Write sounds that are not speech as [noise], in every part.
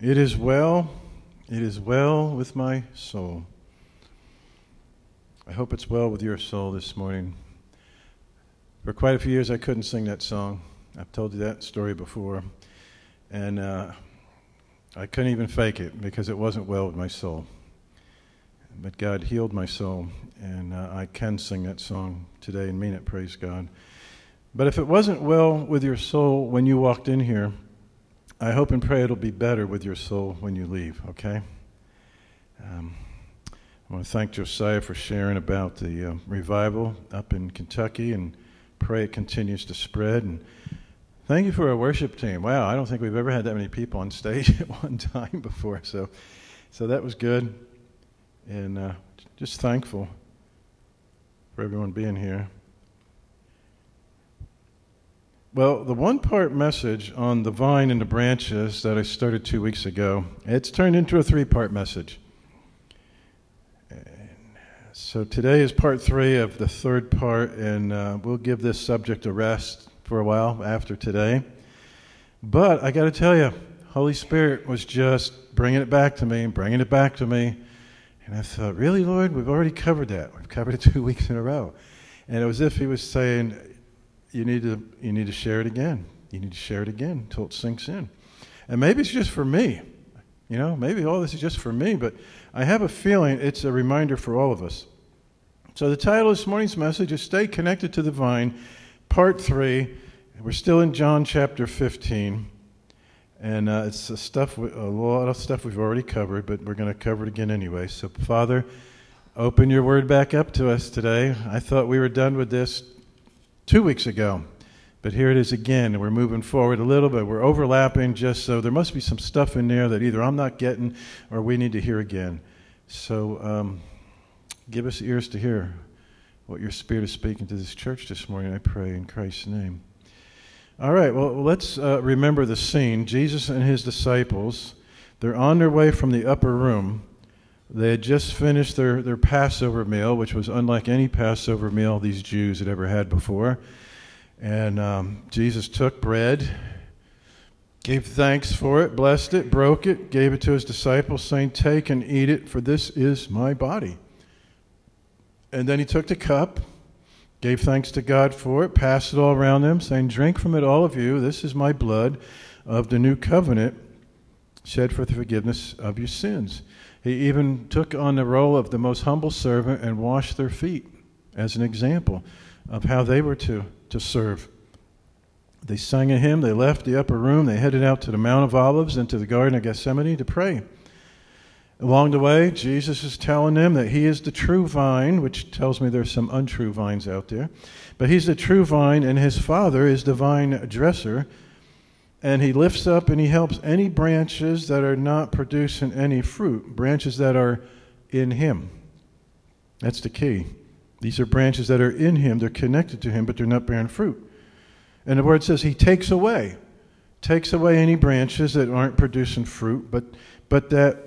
It is well, it is well with my soul. I hope it's well with your soul this morning. For quite a few years, I couldn't sing that song. I've told you that story before. And uh, I couldn't even fake it because it wasn't well with my soul. But God healed my soul, and uh, I can sing that song today and mean it, praise God. But if it wasn't well with your soul when you walked in here, I hope and pray it'll be better with your soul when you leave, okay? Um, I want to thank Josiah for sharing about the uh, revival up in Kentucky and pray it continues to spread. And thank you for our worship team. Wow, I don't think we've ever had that many people on stage [laughs] at one time before. So, so that was good. And uh, just thankful for everyone being here. Well, the one part message on the vine and the branches that I started two weeks ago, it's turned into a three part message. so today is part three of the third part, and uh, we'll give this subject a rest for a while after today. But I got to tell you, Holy Spirit was just bringing it back to me bringing it back to me. And I thought, really, Lord, we've already covered that. We've covered it [laughs] two weeks in a row. And it was as if He was saying, you need to you need to share it again. You need to share it again until it sinks in. And maybe it's just for me. You know, maybe all this is just for me, but I have a feeling it's a reminder for all of us. So the title of this morning's message is Stay Connected to the Vine, Part 3. We're still in John chapter 15. And uh, it's stuff, a lot of stuff we've already covered, but we're going to cover it again anyway. So, Father, open your word back up to us today. I thought we were done with this two weeks ago. But here it is again. We're moving forward a little bit. We're overlapping just so there must be some stuff in there that either I'm not getting or we need to hear again. So um, give us ears to hear what your Spirit is speaking to this church this morning, I pray, in Christ's name. All right, well, let's uh, remember the scene. Jesus and his disciples, they're on their way from the upper room they had just finished their, their Passover meal, which was unlike any Passover meal these Jews had ever had before. And um, Jesus took bread, gave thanks for it, blessed it, broke it, gave it to his disciples, saying, Take and eat it, for this is my body. And then he took the cup, gave thanks to God for it, passed it all around them, saying, Drink from it, all of you. This is my blood of the new covenant, shed for the forgiveness of your sins. He even took on the role of the most humble servant and washed their feet as an example of how they were to, to serve. They sang a hymn, they left the upper room, they headed out to the Mount of Olives and to the Garden of Gethsemane to pray. Along the way, Jesus is telling them that He is the true vine, which tells me there's some untrue vines out there. But He's the true vine, and His Father is the vine dresser and he lifts up and he helps any branches that are not producing any fruit, branches that are in him. That's the key. These are branches that are in him, they're connected to him, but they're not bearing fruit. And the word says he takes away, takes away any branches that aren't producing fruit, but, but that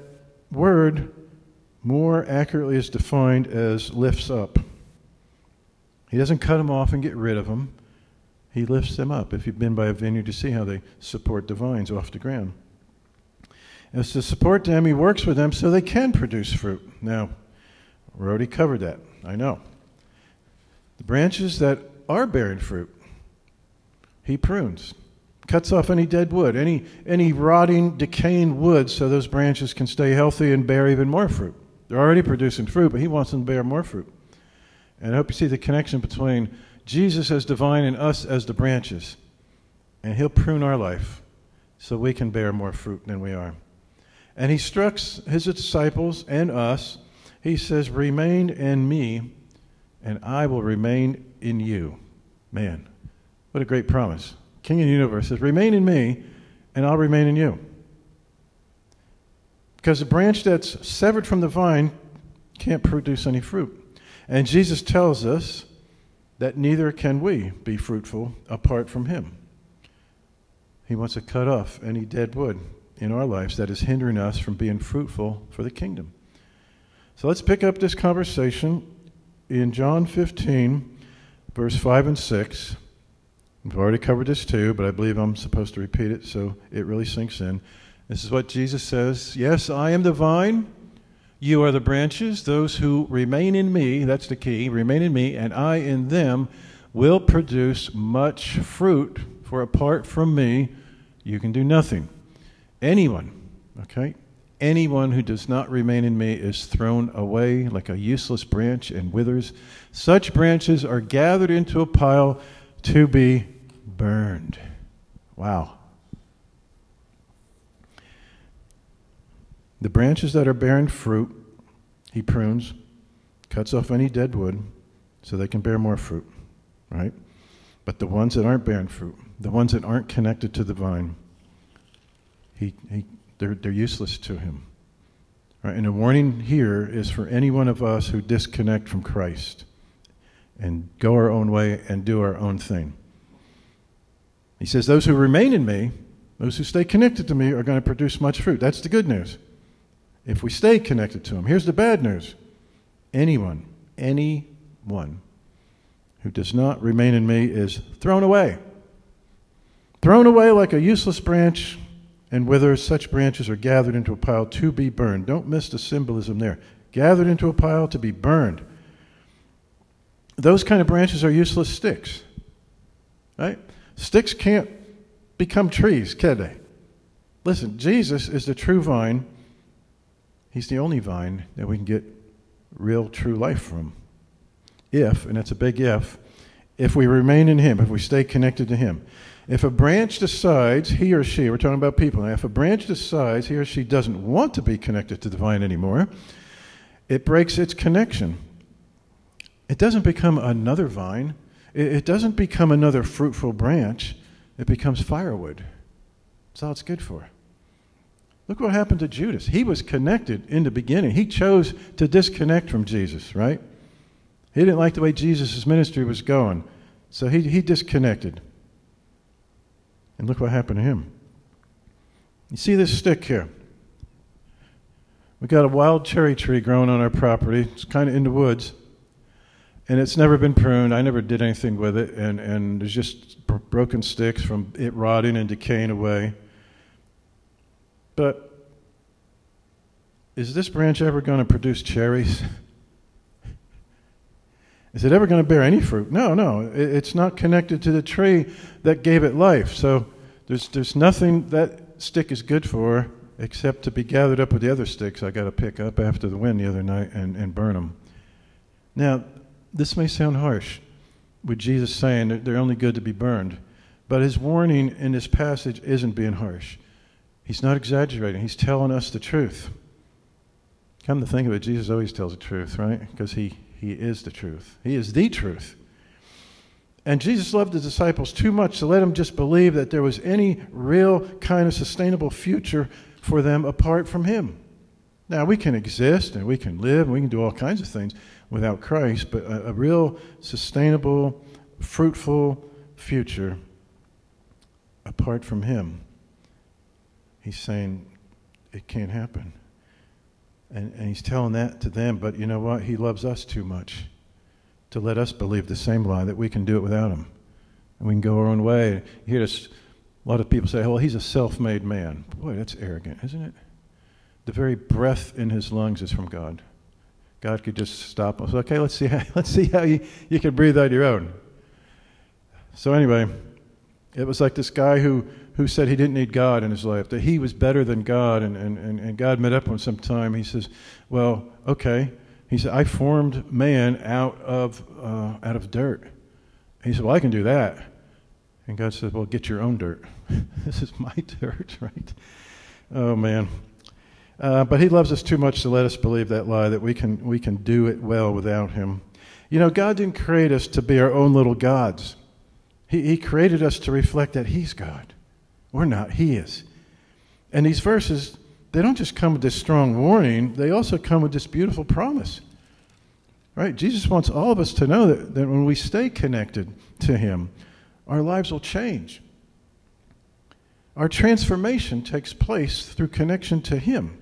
word more accurately is defined as lifts up. He doesn't cut them off and get rid of them. He lifts them up. If you've been by a vineyard, you see how they support the vines off the ground. As to support them, he works with them so they can produce fruit. Now, we already covered that. I know. The branches that are bearing fruit, he prunes, cuts off any dead wood, any, any rotting, decaying wood, so those branches can stay healthy and bear even more fruit. They're already producing fruit, but he wants them to bear more fruit. And I hope you see the connection between Jesus as divine and us as the branches. And he'll prune our life so we can bear more fruit than we are. And he instructs his disciples and us. He says, Remain in me, and I will remain in you. Man, what a great promise. King of the universe says, Remain in me, and I'll remain in you. Because a branch that's severed from the vine can't produce any fruit. And Jesus tells us that neither can we be fruitful apart from Him. He wants to cut off any dead wood in our lives that is hindering us from being fruitful for the kingdom. So let's pick up this conversation in John 15, verse 5 and 6. We've already covered this too, but I believe I'm supposed to repeat it so it really sinks in. This is what Jesus says Yes, I am the vine. You are the branches. Those who remain in me, that's the key, remain in me, and I in them will produce much fruit. For apart from me, you can do nothing. Anyone, okay? Anyone who does not remain in me is thrown away like a useless branch and withers. Such branches are gathered into a pile to be burned. Wow. The branches that are bearing fruit, he prunes, cuts off any dead wood so they can bear more fruit, right? But the ones that aren't bearing fruit, the ones that aren't connected to the vine, he, he, they're, they're useless to him. Right? And a warning here is for any one of us who disconnect from Christ and go our own way and do our own thing. He says, Those who remain in me, those who stay connected to me, are going to produce much fruit. That's the good news. If we stay connected to him. Here's the bad news anyone, anyone who does not remain in me is thrown away. Thrown away like a useless branch and withers, such branches are gathered into a pile to be burned. Don't miss the symbolism there. Gathered into a pile to be burned. Those kind of branches are useless sticks. Right? Sticks can't become trees, can they? Listen, Jesus is the true vine. He's the only vine that we can get real, true life from. If, and that's a big if, if we remain in Him, if we stay connected to Him. If a branch decides, he or she, we're talking about people now, if a branch decides he or she doesn't want to be connected to the vine anymore, it breaks its connection. It doesn't become another vine, it, doesn't become another fruitful branch, it becomes firewood. That's all it's good for. Look what happened to Judas. He was connected in the beginning. He chose to disconnect from Jesus, right? He didn't like the way Jesus' ministry was going, so he, he disconnected. And look what happened to him. You see this stick here? We got a wild cherry tree growing on our property. It's kind of in the woods. And it's never been pruned. I never did anything with it. And, and there's just broken sticks from it rotting and decaying away. But is this branch ever going to produce cherries? [laughs] Is it ever going to bear any fruit? No, no. It's not connected to the tree that gave it life. So there's, there's nothing that stick is good for except to be gathered up with the other sticks I got to pick up after the wind the other night and, and burn them. Now, this may sound harsh with Jesus saying that they're only good to be burned, but his warning in this passage isn't being harsh. He's not exaggerating, he's telling us the truth. Come to think of it, Jesus always tells the truth, right? Because he, he is the truth. He is the truth. And Jesus loved the disciples too much to let them just believe that there was any real kind of sustainable future for them apart from Him. Now, we can exist and we can live and we can do all kinds of things without Christ, but a, a real sustainable, fruitful future apart from Him, He's saying it can't happen. And, and He's telling that to them, but you know what? He loves us too much to let us believe the same lie that we can do it without him. And we can go our own way. You hear this, a lot of people say, well, he's a self made man. Boy, that's arrogant, isn't it? The very breath in his lungs is from God. God could just stop us. Okay, let's see how, [laughs] let's see how you, you can breathe out your own. So, anyway, it was like this guy who, who said he didn't need God in his life, that he was better than God, and, and, and God met up with him sometime. He says, Well, okay, he said, I formed man out of, uh, out of dirt. He said, Well, I can do that. And God said, Well, get your own dirt. [laughs] this is my [laughs] dirt, right? Oh, man. Uh, but he loves us too much to let us believe that lie that we can, we can do it well without him. You know, God didn't create us to be our own little gods. He, he created us to reflect that He's God. We're not, He is. And these verses they don't just come with this strong warning, they also come with this beautiful promise. Right? Jesus wants all of us to know that, that when we stay connected to Him, our lives will change. Our transformation takes place through connection to Him.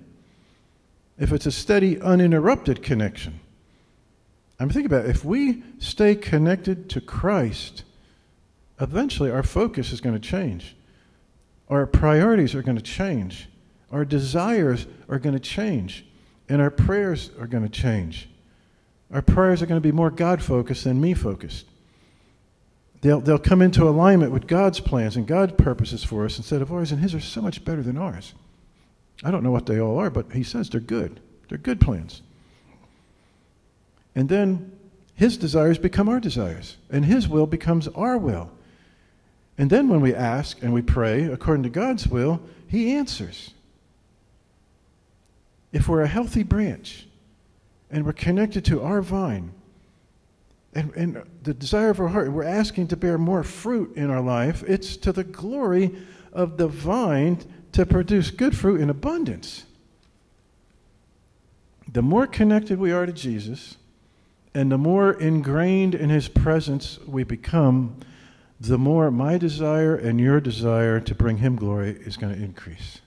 If it's a steady, uninterrupted connection. I mean, think about it. If we stay connected to Christ, eventually our focus is going to change. Our priorities are going to change Our desires are going to change, and our prayers are going to change. Our prayers are going to be more God focused than me focused. They'll, they'll come into alignment with God's plans and God's purposes for us instead of ours, and His are so much better than ours. I don't know what they all are, but He says they're good. They're good plans. And then His desires become our desires, and His will becomes our will. And then when we ask and we pray according to God's will, He answers. If we're a healthy branch and we're connected to our vine, and, and the desire of our heart, we're asking to bear more fruit in our life, it's to the glory of the vine to produce good fruit in abundance. The more connected we are to Jesus, and the more ingrained in his presence we become, the more my desire and your desire to bring him glory is going to increase.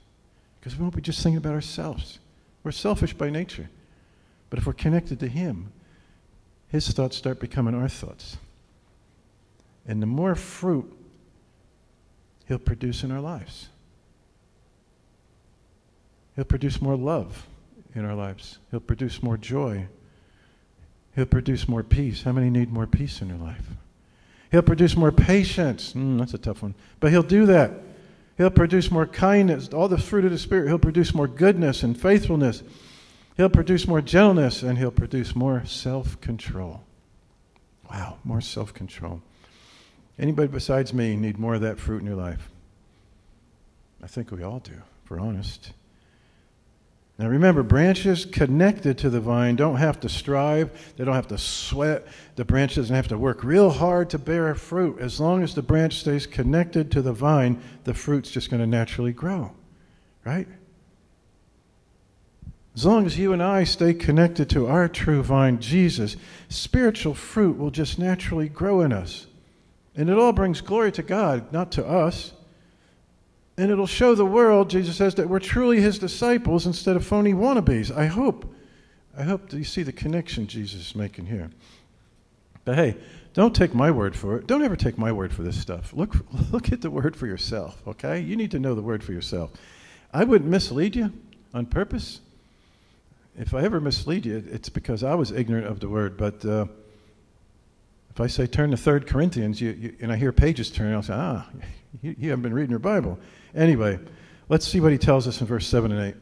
Because we won't be just thinking about ourselves. We're selfish by nature. But if we're connected to him, his thoughts start becoming our thoughts. And the more fruit he'll produce in our lives, he'll produce more love in our lives, he'll produce more joy, he'll produce more peace. How many need more peace in their life? He'll produce more patience. Mm, that's a tough one. But he'll do that. He'll produce more kindness, all the fruit of the Spirit. He'll produce more goodness and faithfulness. He'll produce more gentleness and he'll produce more self control. Wow, more self control. Anybody besides me need more of that fruit in your life? I think we all do, if we're honest. Now remember, branches connected to the vine don't have to strive, they don't have to sweat. The branch doesn't have to work real hard to bear fruit. As long as the branch stays connected to the vine, the fruit's just going to naturally grow. Right? As long as you and I stay connected to our true vine, Jesus, spiritual fruit will just naturally grow in us. And it all brings glory to God, not to us. And it'll show the world, Jesus says, that we're truly his disciples instead of phony wannabes. I hope. I hope that you see the connection Jesus is making here. But hey, don't take my word for it. Don't ever take my word for this stuff. Look, [laughs] look at the word for yourself, okay? You need to know the word for yourself. I wouldn't mislead you on purpose. If I ever mislead you, it's because I was ignorant of the word. But uh, if I say turn to Third Corinthians, you, you, and I hear pages turn, I'll say, ah, [laughs] you, you haven't been reading your Bible. Anyway, let's see what he tells us in verse 7 and 8.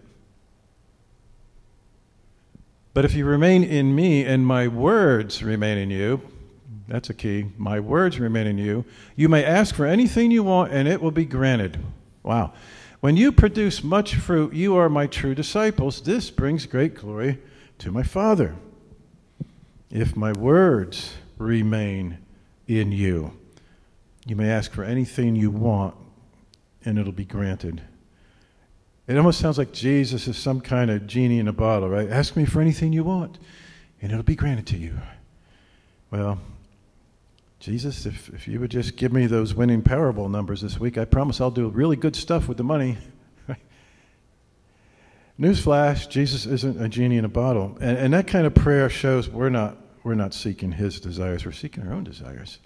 But if you remain in me and my words remain in you, that's a key. My words remain in you. You may ask for anything you want and it will be granted. Wow. When you produce much fruit, you are my true disciples. This brings great glory to my Father. If my words remain in you, you may ask for anything you want and it'll be granted. It almost sounds like Jesus is some kind of genie in a bottle, right? Ask me for anything you want, and it'll be granted to you. Well, Jesus, if, if you would just give me those winning Powerball numbers this week, I promise I'll do really good stuff with the money. [laughs] Newsflash, Jesus isn't a genie in a bottle. And, and that kind of prayer shows we're not, we're not seeking his desires, we're seeking our own desires.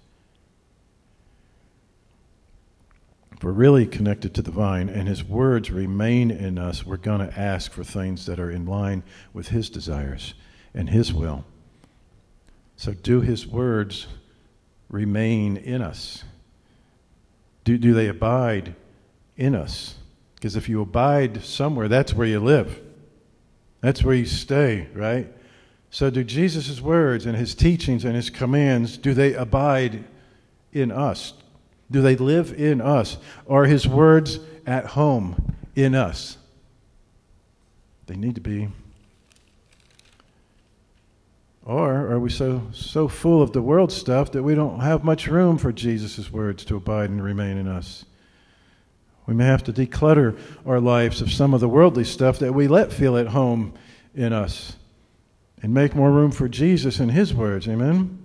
If we're really connected to the vine and his words remain in us, we're going to ask for things that are in line with his desires and his will. So, do his words remain in us? Do, do they abide in us? Because if you abide somewhere, that's where you live. That's where you stay, right? So, do Jesus' words and his teachings and his commands, do they abide in us? Do they live in us? Are his words at home in us? They need to be. Or are we so, so full of the world stuff that we don't have much room for Jesus' words to abide and remain in us? We may have to declutter our lives of some of the worldly stuff that we let feel at home in us and make more room for Jesus and His words. Amen?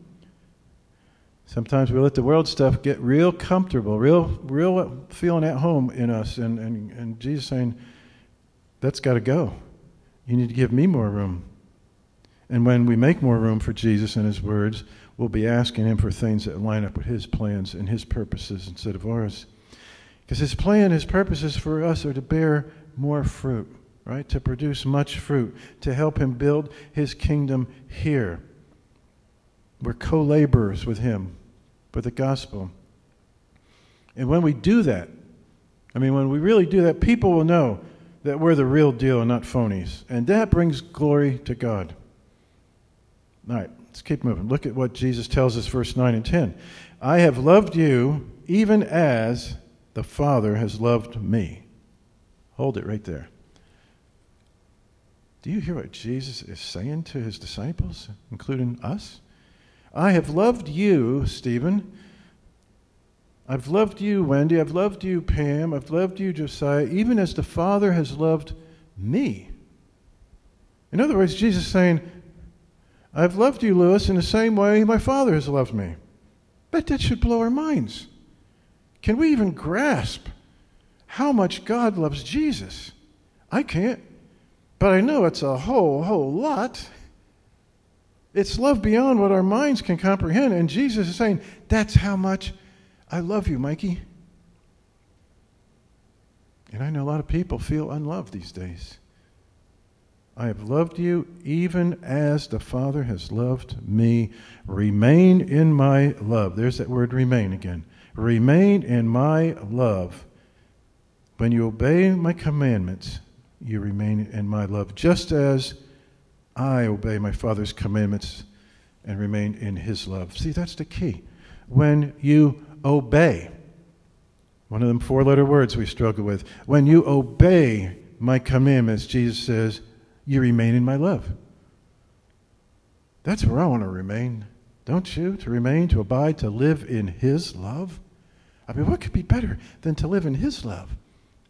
Sometimes we let the world stuff get real comfortable, real, real feeling at home in us. And, and, and Jesus saying, that's got to go. You need to give me more room. And when we make more room for Jesus and his words, we'll be asking him for things that line up with his plans and his purposes instead of ours. Because his plan, his purposes for us are to bear more fruit, right? To produce much fruit, to help him build his kingdom here. We're co laborers with him for the gospel. And when we do that, I mean, when we really do that, people will know that we're the real deal and not phonies. And that brings glory to God. All right, let's keep moving. Look at what Jesus tells us, verse 9 and 10. I have loved you even as the Father has loved me. Hold it right there. Do you hear what Jesus is saying to his disciples, including us? I have loved you, Stephen. I've loved you, Wendy. I've loved you, Pam. I've loved you, Josiah, even as the Father has loved me. In other words, Jesus is saying, I've loved you, Lewis, in the same way my Father has loved me. But that should blow our minds. Can we even grasp how much God loves Jesus? I can't. But I know it's a whole, whole lot. It's love beyond what our minds can comprehend. And Jesus is saying, That's how much I love you, Mikey. And I know a lot of people feel unloved these days. I have loved you even as the Father has loved me. Remain in my love. There's that word remain again. Remain in my love. When you obey my commandments, you remain in my love, just as I obey my Father's commandments and remain in his love. See, that's the key. When you obey, one of them four letter words we struggle with, when you obey my commandments, Jesus says, you remain in my love. That's where I want to remain, don't you? To remain, to abide, to live in his love. I mean, what could be better than to live in his love?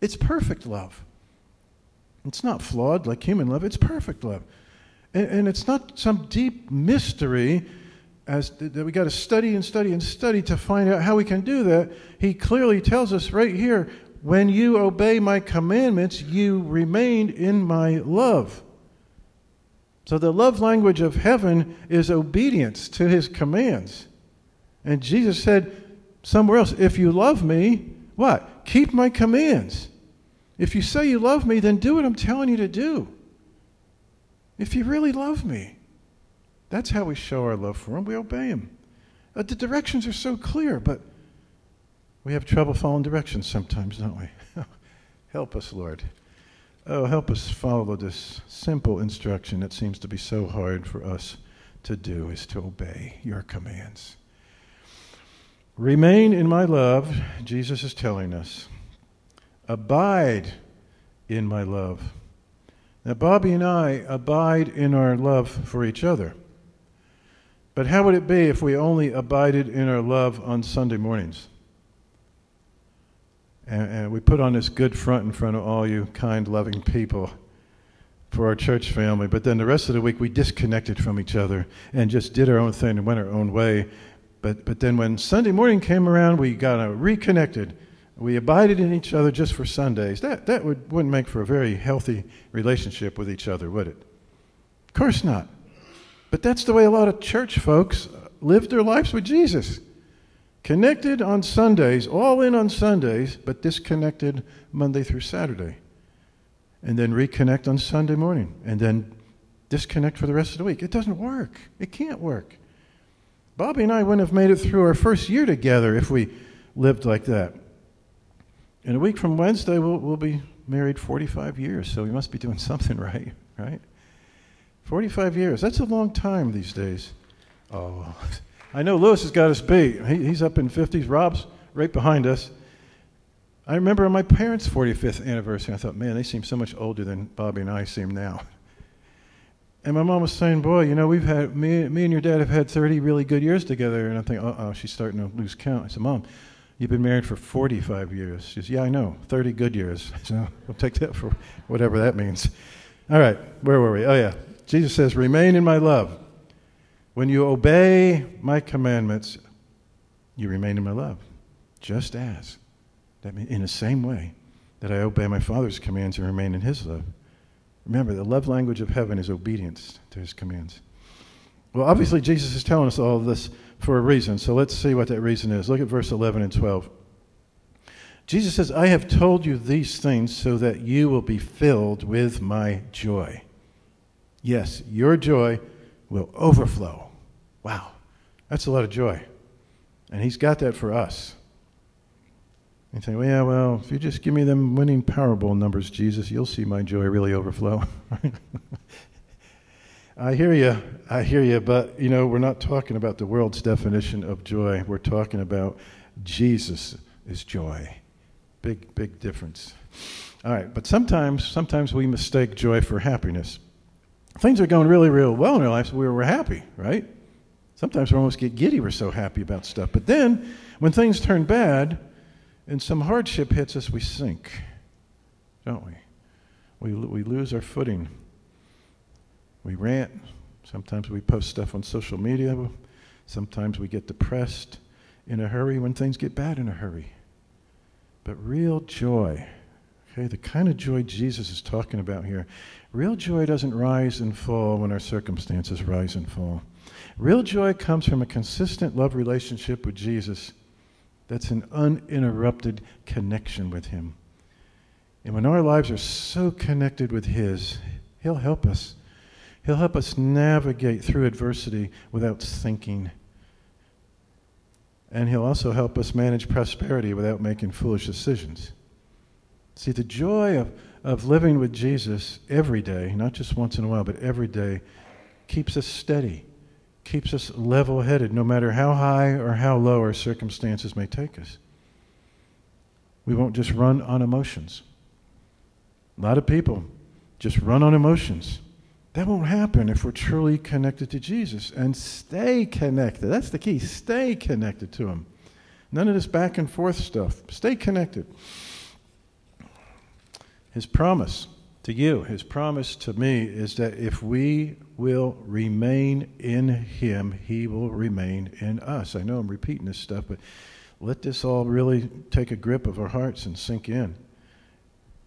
It's perfect love. It's not flawed like human love, it's perfect love. And, and it's not some deep mystery as that we got to study and study and study to find out how we can do that. He clearly tells us right here when you obey my commandments, you remain in my love. So the love language of heaven is obedience to his commands. And Jesus said somewhere else, if you love me, what? Keep my commands. If you say you love me, then do what I'm telling you to do. If you really love me, that's how we show our love for him. We obey him. Uh, the directions are so clear, but we have trouble following directions sometimes, don't we? [laughs] help us, Lord. Oh, help us follow this simple instruction that seems to be so hard for us to do is to obey your commands. Remain in my love, Jesus is telling us. Abide in my love. Now, Bobby and I abide in our love for each other. But how would it be if we only abided in our love on Sunday mornings? And, and, we put on this good front in front of all you kind, loving people for our church family, but then the rest of the week we disconnected from each other and just did our own thing and went our own way. But, but then when Sunday morning came around, we got uh, reconnected we abided in each other just for Sundays, that, that would, wouldn't make for a very healthy relationship with each other, would it? Of course not. But that's the way a lot of church folks uh, live their lives with Jesus. Connected on Sundays, all in on Sundays, but disconnected Monday through Saturday. And then reconnect on Sunday morning, and then disconnect for the rest of the week. It doesn't work. It can't work. Bobby and I wouldn't have made it through our first year together if we lived like that. In a week from Wednesday, we'll, we'll be married 45 years, so we must be doing [laughs] something right, right? 45 years. That's a long time these days. Oh, [laughs] I know Lewis has got us beat. He, he's up in 50s. Rob's right behind us. I remember my parents' 45th anniversary, I thought, man, they seem so much older than Bobby and I seem now. [laughs] And my mom was saying, boy, you know, we've had, me, me and your dad have had 30 really good years together. And I think, uh oh, she's starting to lose count. I said, Mom, You've been married for 45 years. She says, Yeah, I know, 30 good years. [laughs] So we'll take that for whatever that means. All right, where were we? Oh, yeah. Jesus says, Remain in my love. When you obey my commandments, you remain in my love, just as. That means in the same way that I obey my Father's commands and remain in his love. Remember, the love language of heaven is obedience to his commands. Well, obviously, Jesus is telling us all this for a reason. So let's see what that reason is. Look at verse 11 and 12. Jesus says, I have told you these things so that you will be filled with my joy. Yes, your joy will overflow. Wow, that's a lot of joy. And he's got that for us. You say, well, yeah, well, if you just give me them winning Powerball numbers, Jesus, you'll see my joy really overflow. [laughs] I hear you. I hear you. But, you know, we're not talking about the world's definition of joy. We're talking about Jesus is joy. Big, big difference. All right. But sometimes, sometimes we mistake joy for happiness. Things are going really, real well in our lives. We're, we're happy, right? Sometimes we almost get giddy. We're so happy about stuff. But then, when things turn bad and some hardship hits us, we sink, don't we? We, we lose our footing. We rant. Sometimes we post stuff on social media. Sometimes we get depressed in a hurry when things get bad in a hurry. But real joy, okay, the kind of joy Jesus is talking about here, real joy doesn't rise and fall when our circumstances rise and fall. Real joy comes from a consistent love relationship with Jesus that's an uninterrupted connection with Him. And when our lives are so connected with His, He'll help us He'll help us navigate through adversity without sinking. And He'll also help us manage prosperity without making foolish decisions. See, the joy of, of living with Jesus every day, not just once in a while, but every day, keeps us steady, keeps us level headed, no matter how high or how low our circumstances may take us. We won't just run on emotions. A lot of people just run on emotions. That won't happen if we're truly connected to Jesus and stay connected. That's the key. Stay connected to Him. None of this back and forth stuff. Stay connected. His promise to you, His promise to me is that if we will remain in Him, He will remain in us. I know I'm repeating this stuff, but let this all really take a grip of our hearts and sink in.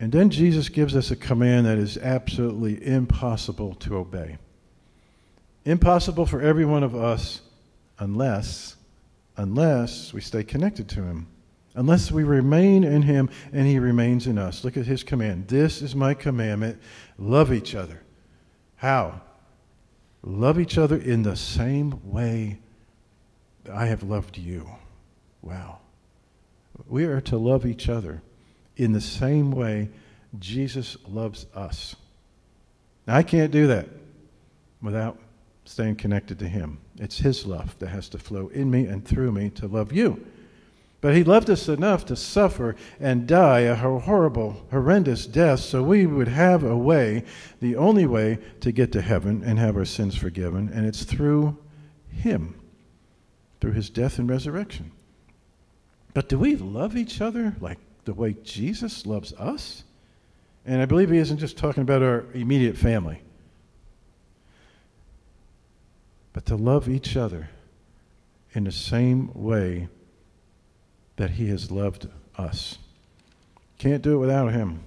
And then Jesus gives us a command that is absolutely impossible to obey. Impossible for every one of us unless unless we stay connected to him. Unless we remain in him and he remains in us. Look at his command. This is my commandment. Love each other. How? Love each other in the same way I have loved you. Wow. We are to love each other in the same way Jesus loves us. Now, I can't do that without staying connected to Him. It's His love that has to flow in me and through me to love you. But He loved us enough to suffer and die a horrible, horrendous death so we would have a way, the only way to get to heaven and have our sins forgiven, and it's through Him, through His death and resurrection. But do we love each other like the way Jesus loves us. And I believe he isn't just talking about our immediate family, but to love each other in the same way that he has loved us. Can't do it without him.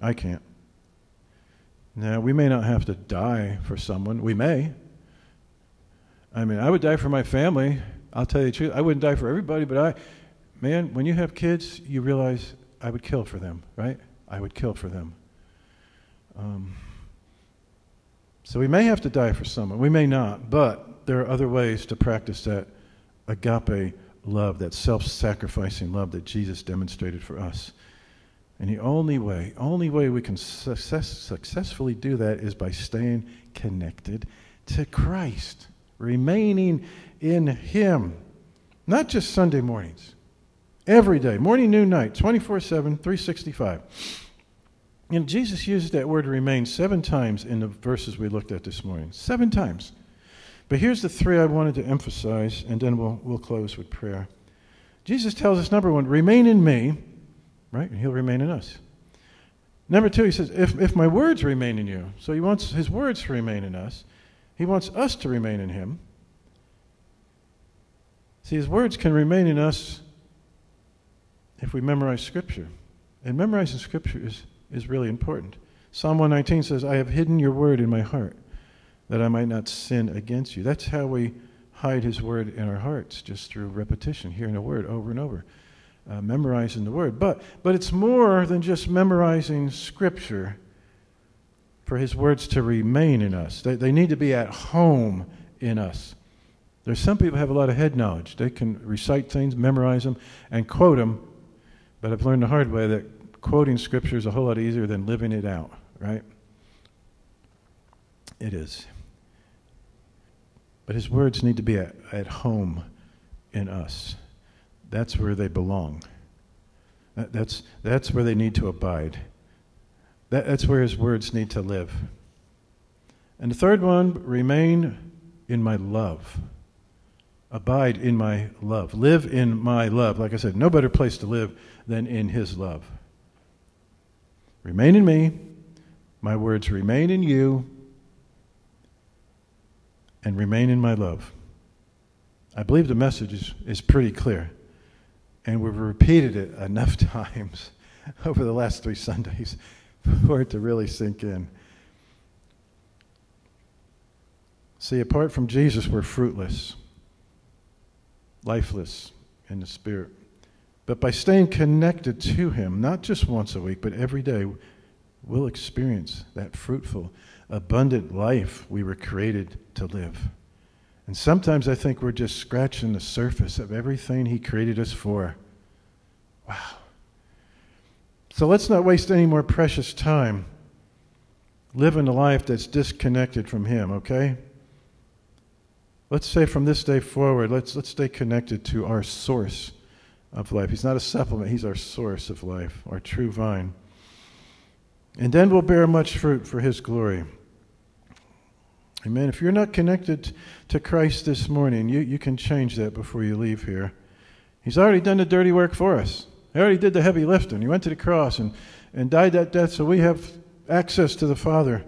I can't. Now, we may not have to die for someone. We may. I mean, I would die for my family. I'll tell you the truth. I wouldn't die for everybody, but I, man, when you have kids, you realize I would kill for them, right? I would kill for them. Um, so we may have to die for someone, we may not, but there are other ways to practice that agape love, that self sacrificing love that Jesus demonstrated for us. And the only way, only way we can success, successfully do that is by staying connected to Christ, remaining in Him. Not just Sunday mornings, Every day, morning, noon, night, 24 7, 365. And Jesus used that word remain seven times in the verses we looked at this morning. Seven times. But here's the three I wanted to emphasize, and then we'll, we'll close with prayer. Jesus tells us, number one, remain in me, right? And he'll remain in us. Number two, he says, if, if my words remain in you. So he wants his words to remain in us. He wants us to remain in him. See, his words can remain in us if we memorize Scripture. And memorizing Scripture is, is really important. Psalm 119 says, I have hidden your word in my heart that I might not sin against you. That's how we hide his word in our hearts, just through repetition, hearing a word over and over. uh, memorizing the word. But, but it's more than just memorizing scripture for his words to remain in us. They, they need to be at home in us. There's some people have a lot of head knowledge. They can recite things, memorize them, and quote them. But I've learned the hard way that quoting scripture is a whole lot easier than living it out, right? It is. But his words need to be at, at home in us. That's where they belong. That, that's, that's where they need to abide. That, that's where his words need to live. And the third one, remain in my love. Abide in my love. Live in my love. Like I said, no better place to live than in his love. Remain in me. My words remain in you. And remain in my love. I believe the message is, is pretty clear. And we've repeated it enough [laughs] times over the last three Sundays [laughs] for it to really sink in. See, apart from Jesus, we're fruitless, lifeless in the Spirit. But by staying connected to Him, not just once a week, but every day, we'll experience that fruitful, abundant life we were created to live. And sometimes I think we're just scratching the surface of everything He created us for. Wow. So let's not waste any more precious time living a life that's disconnected from Him, okay? Let's say from this day forward, let's, let's stay connected to our source of life. He's not a supplement, He's our source of life, our true vine. And then we'll bear much fruit for His glory. Amen. If you're not connected to Christ this morning, you, you can change that before you leave here. He's already done the dirty work for us. He already did the heavy lifting. He went to the cross and, and died that death so we have access to the Father.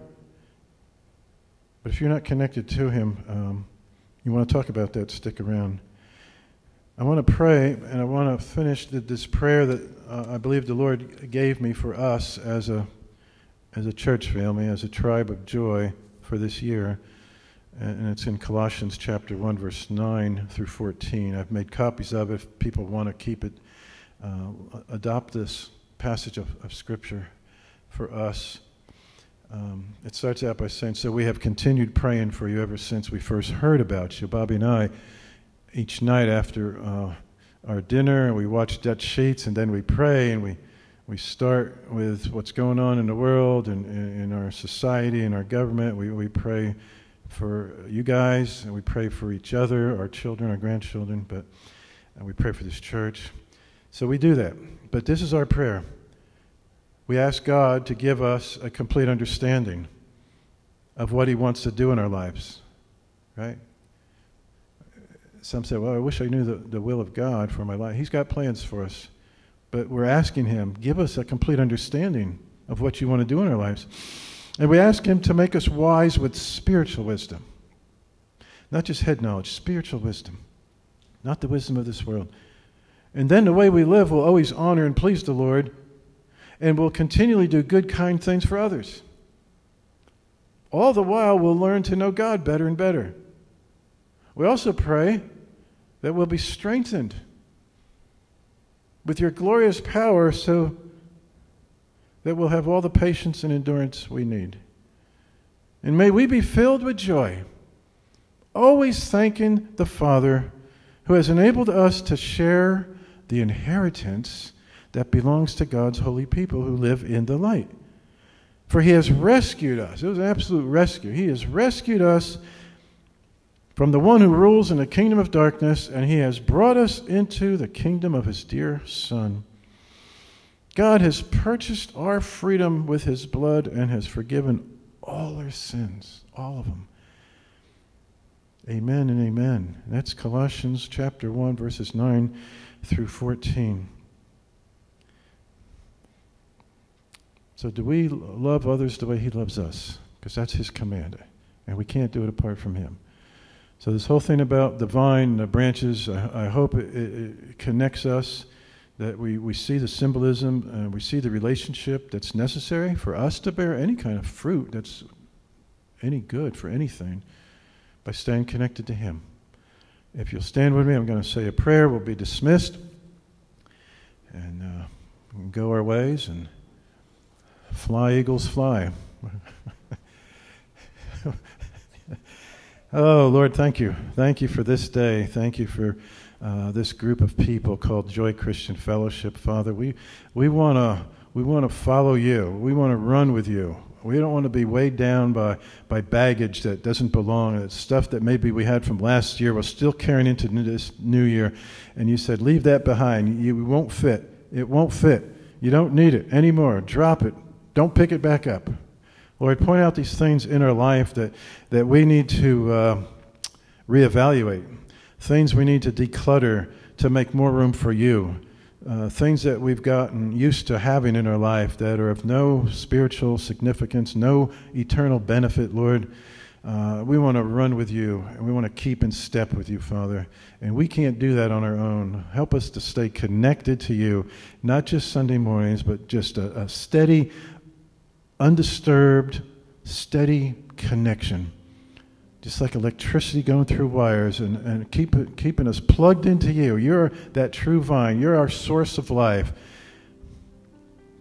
But if you're not connected to Him, um, you want to talk about that, stick around. I want to pray, and I want to finish this prayer that uh, I believe the Lord gave me for us as a, as a church family, as a tribe of joy for this year. And it's in Colossians chapter 1, verse 9 through 14. I've made copies of it if people want to keep it, uh, adopt this passage of, of Scripture for us. Um, it starts out by saying, So we have continued praying for you ever since we first heard about you. Bobby and I, each night after uh, our dinner, we watch Dutch Sheets and then we pray and we we start with what's going on in the world and in our society and our government. We, we pray for you guys and we pray for each other, our children, our grandchildren, but we pray for this church. So we do that. But this is our prayer. We ask God to give us a complete understanding of what He wants to do in our lives, right? Some say, well, I wish I knew the, the will of God for my life. He's got plans for us. But we're asking Him, give us a complete understanding of what you want to do in our lives. And we ask Him to make us wise with spiritual wisdom. Not just head knowledge, spiritual wisdom. Not the wisdom of this world. And then the way we live will always honor and please the Lord, and we'll continually do good, kind things for others. All the while, we'll learn to know God better and better. We also pray that we'll be strengthened with your glorious power so that we'll have all the patience and endurance we need. And may we be filled with joy, always thanking the Father who has enabled us to share the inheritance that belongs to God's holy people who live in the light. For he has rescued us. It was an absolute rescue. He has rescued us from the one who rules in the kingdom of darkness, and he has brought us into the kingdom of his dear Son. God has purchased our freedom with his blood and has forgiven all our sins, all of them. Amen and amen. That's Colossians chapter 1, verses 9 through 14. So, do we love others the way he loves us? Because that's his command, and we can't do it apart from him. So, this whole thing about the vine, the branches, I, I hope it, it, connects us, that we, we see the symbolism, and we see the relationship that's necessary for us to bear any kind of fruit that's any good for anything by staying connected to Him. If you'll stand with me, I'm going to say a prayer. We'll be dismissed. and uh, go our ways and fly, eagles, fly. [laughs] oh, Lord, thank you. Thank you for this day. Thank you for uh, this group of people called Joy Christian Fellowship. Father, we, we want to we wanna follow you, we want to run with you. We don't want to be weighed down by, by baggage that doesn't belong. It's stuff that maybe we had from last year, we're still carrying into this new year. And you said, leave that behind. You, won't fit. It won't fit. You don't need it anymore. Drop it. Don't pick it back up. Lord, point out these things in our life that, that we need to uh, reevaluate, things we need to declutter to make more room for you uh, things that we've gotten used to having in our life that are of no spiritual significance, no eternal benefit, Lord. Uh, we want to run with you and we want to keep in step with you, Father. And we can't do that on our own. Help us to stay connected to you, not just Sunday mornings, but just a, a steady, undisturbed, steady connection just like electricity going through wires and, and keep keeping us plugged into you. You're that true vine. You're our source of life.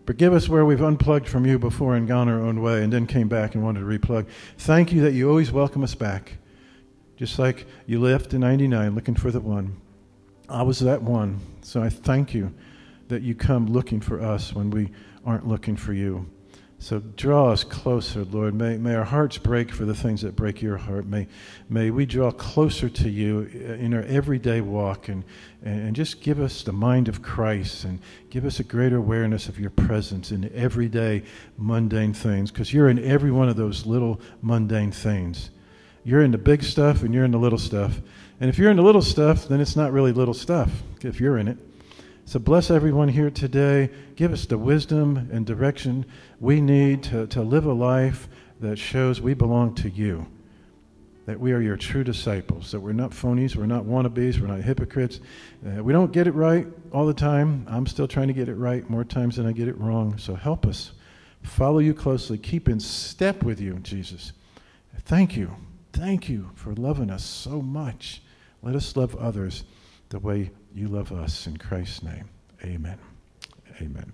Forgive us where we've unplugged from you before and gone our own way and then came back and wanted to replug. Thank you that you always welcome us back. Just like you left in 99 looking for the one. I was that one. So I thank you that you come looking for us when we aren't looking for you. So draw us closer, Lord. May, may our hearts break for the things that break your heart. May, may we draw closer to you in our everyday walk and, and just give us the mind of Christ and give us a greater awareness of your presence in everyday mundane things because you're in every one of those little mundane things. You're in the big stuff and you're in the little stuff. And if you're in the little stuff, then it's not really little stuff if you're in it. So bless everyone here today. Give us the wisdom and direction we need to, to live a life that shows we belong to you, that we are your true disciples, that we're not phonies, we're not wannabes, we're not hypocrites. Uh, we don't get it right all the time. I'm still trying to get it right more times than I get it wrong. So help us. Follow you closely. Keep in step with you, Jesus. Thank you. Thank you for loving us so much. Let us love others the way you love us. In Christ's name, amen. Amen.